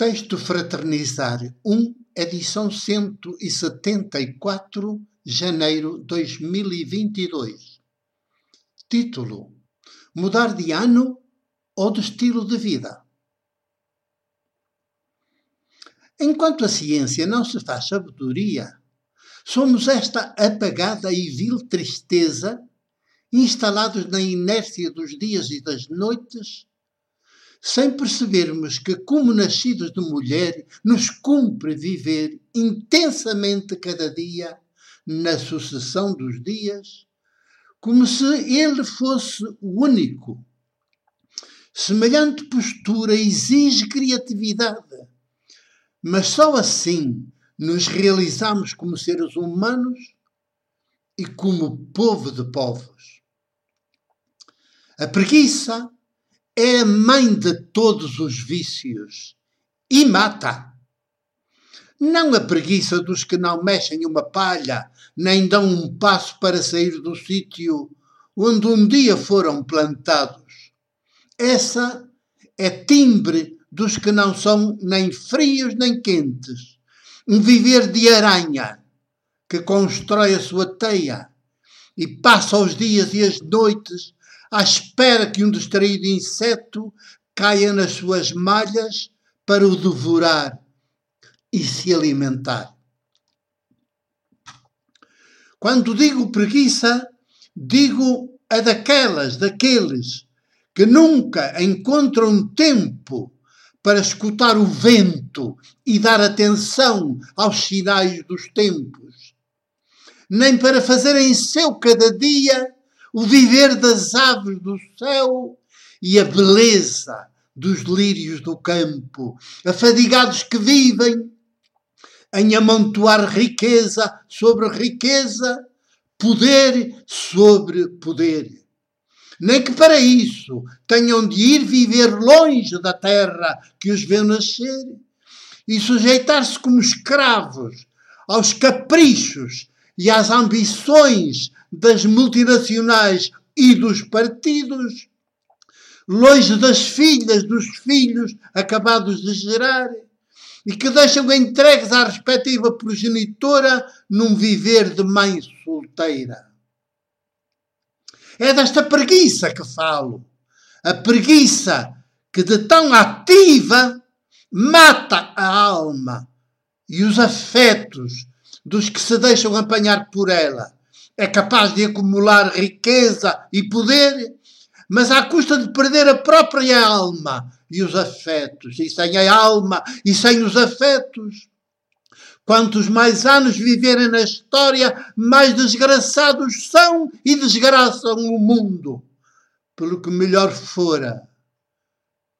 Texto Fraternizar 1, edição 174, janeiro 2022. Título: Mudar de ano ou de estilo de vida? Enquanto a ciência não se faz sabedoria, somos esta apagada e vil tristeza, instalados na inércia dos dias e das noites, sem percebermos que, como nascidos de mulher, nos cumpre viver intensamente cada dia, na sucessão dos dias, como se ele fosse o único. Semelhante postura exige criatividade, mas só assim nos realizamos como seres humanos e como povo de povos. A preguiça é a mãe de todos os vícios e mata. Não a preguiça dos que não mexem uma palha, nem dão um passo para sair do sítio onde um dia foram plantados. Essa é timbre dos que não são nem frios nem quentes. Um viver de aranha que constrói a sua teia e passa os dias e as noites à espera que um distraído inseto caia nas suas malhas para o devorar e se alimentar. Quando digo preguiça, digo a daquelas, daqueles que nunca encontram tempo para escutar o vento e dar atenção aos sinais dos tempos, nem para fazerem seu cada dia o viver das aves do céu e a beleza dos lírios do campo, afadigados que vivem em amontoar riqueza sobre riqueza, poder sobre poder. Nem que para isso tenham de ir viver longe da terra que os vê nascer e sujeitar-se como escravos aos caprichos e às ambições das multinacionais e dos partidos, longe das filhas, dos filhos acabados de gerar, e que deixam entregues à respectiva progenitora num viver de mãe solteira. É desta preguiça que falo. A preguiça que de tão ativa mata a alma e os afetos dos que se deixam apanhar por ela é capaz de acumular riqueza e poder, mas à custa de perder a própria alma e os afetos. E sem a alma e sem os afetos, quantos mais anos viverem na história, mais desgraçados são e desgraçam o mundo. Pelo que melhor fora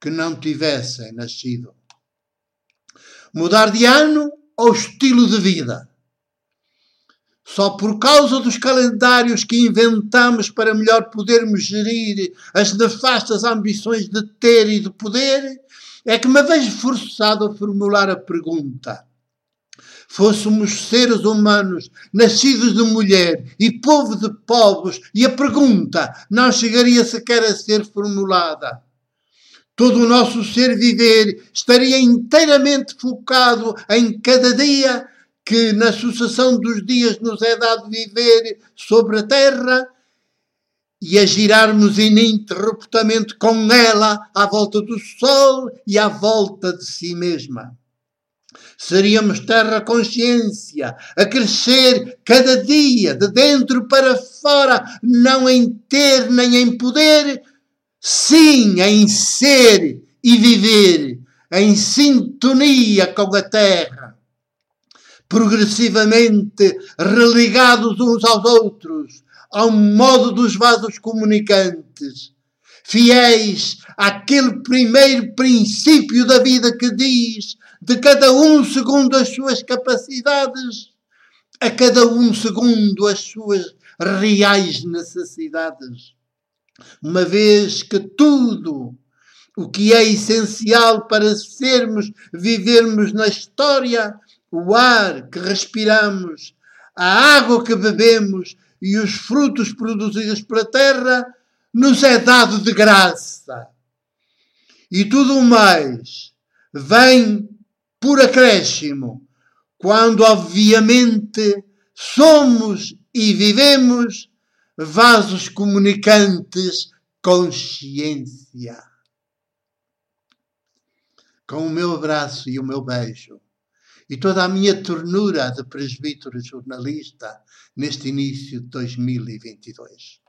que não tivessem nascido. Mudar de ano ou estilo de vida só por causa dos calendários que inventamos para melhor podermos gerir as nefastas ambições de ter e de poder, é que me vejo forçado a formular a pergunta. Fôssemos seres humanos, nascidos de mulher e povo de povos, e a pergunta não chegaria sequer a ser formulada. Todo o nosso ser viver estaria inteiramente focado em cada dia que na sucessão dos dias nos é dado viver sobre a terra e a girarmos ininterruptamente com ela à volta do Sol e à volta de si mesma. Seríamos terra consciência, a crescer cada dia, de dentro para fora, não em ter nem em poder, sim em ser e viver, em sintonia com a terra progressivamente religados uns aos outros, ao modo dos vasos comunicantes, fiéis àquele primeiro princípio da vida que diz de cada um segundo as suas capacidades, a cada um segundo as suas reais necessidades. Uma vez que tudo o que é essencial para sermos, vivermos na história, o ar que respiramos, a água que bebemos e os frutos produzidos pela terra, nos é dado de graça. E tudo mais vem por acréscimo, quando obviamente somos e vivemos vasos comunicantes consciência. Com o meu abraço e o meu beijo e toda a minha ternura de presbítero jornalista neste início de 2022.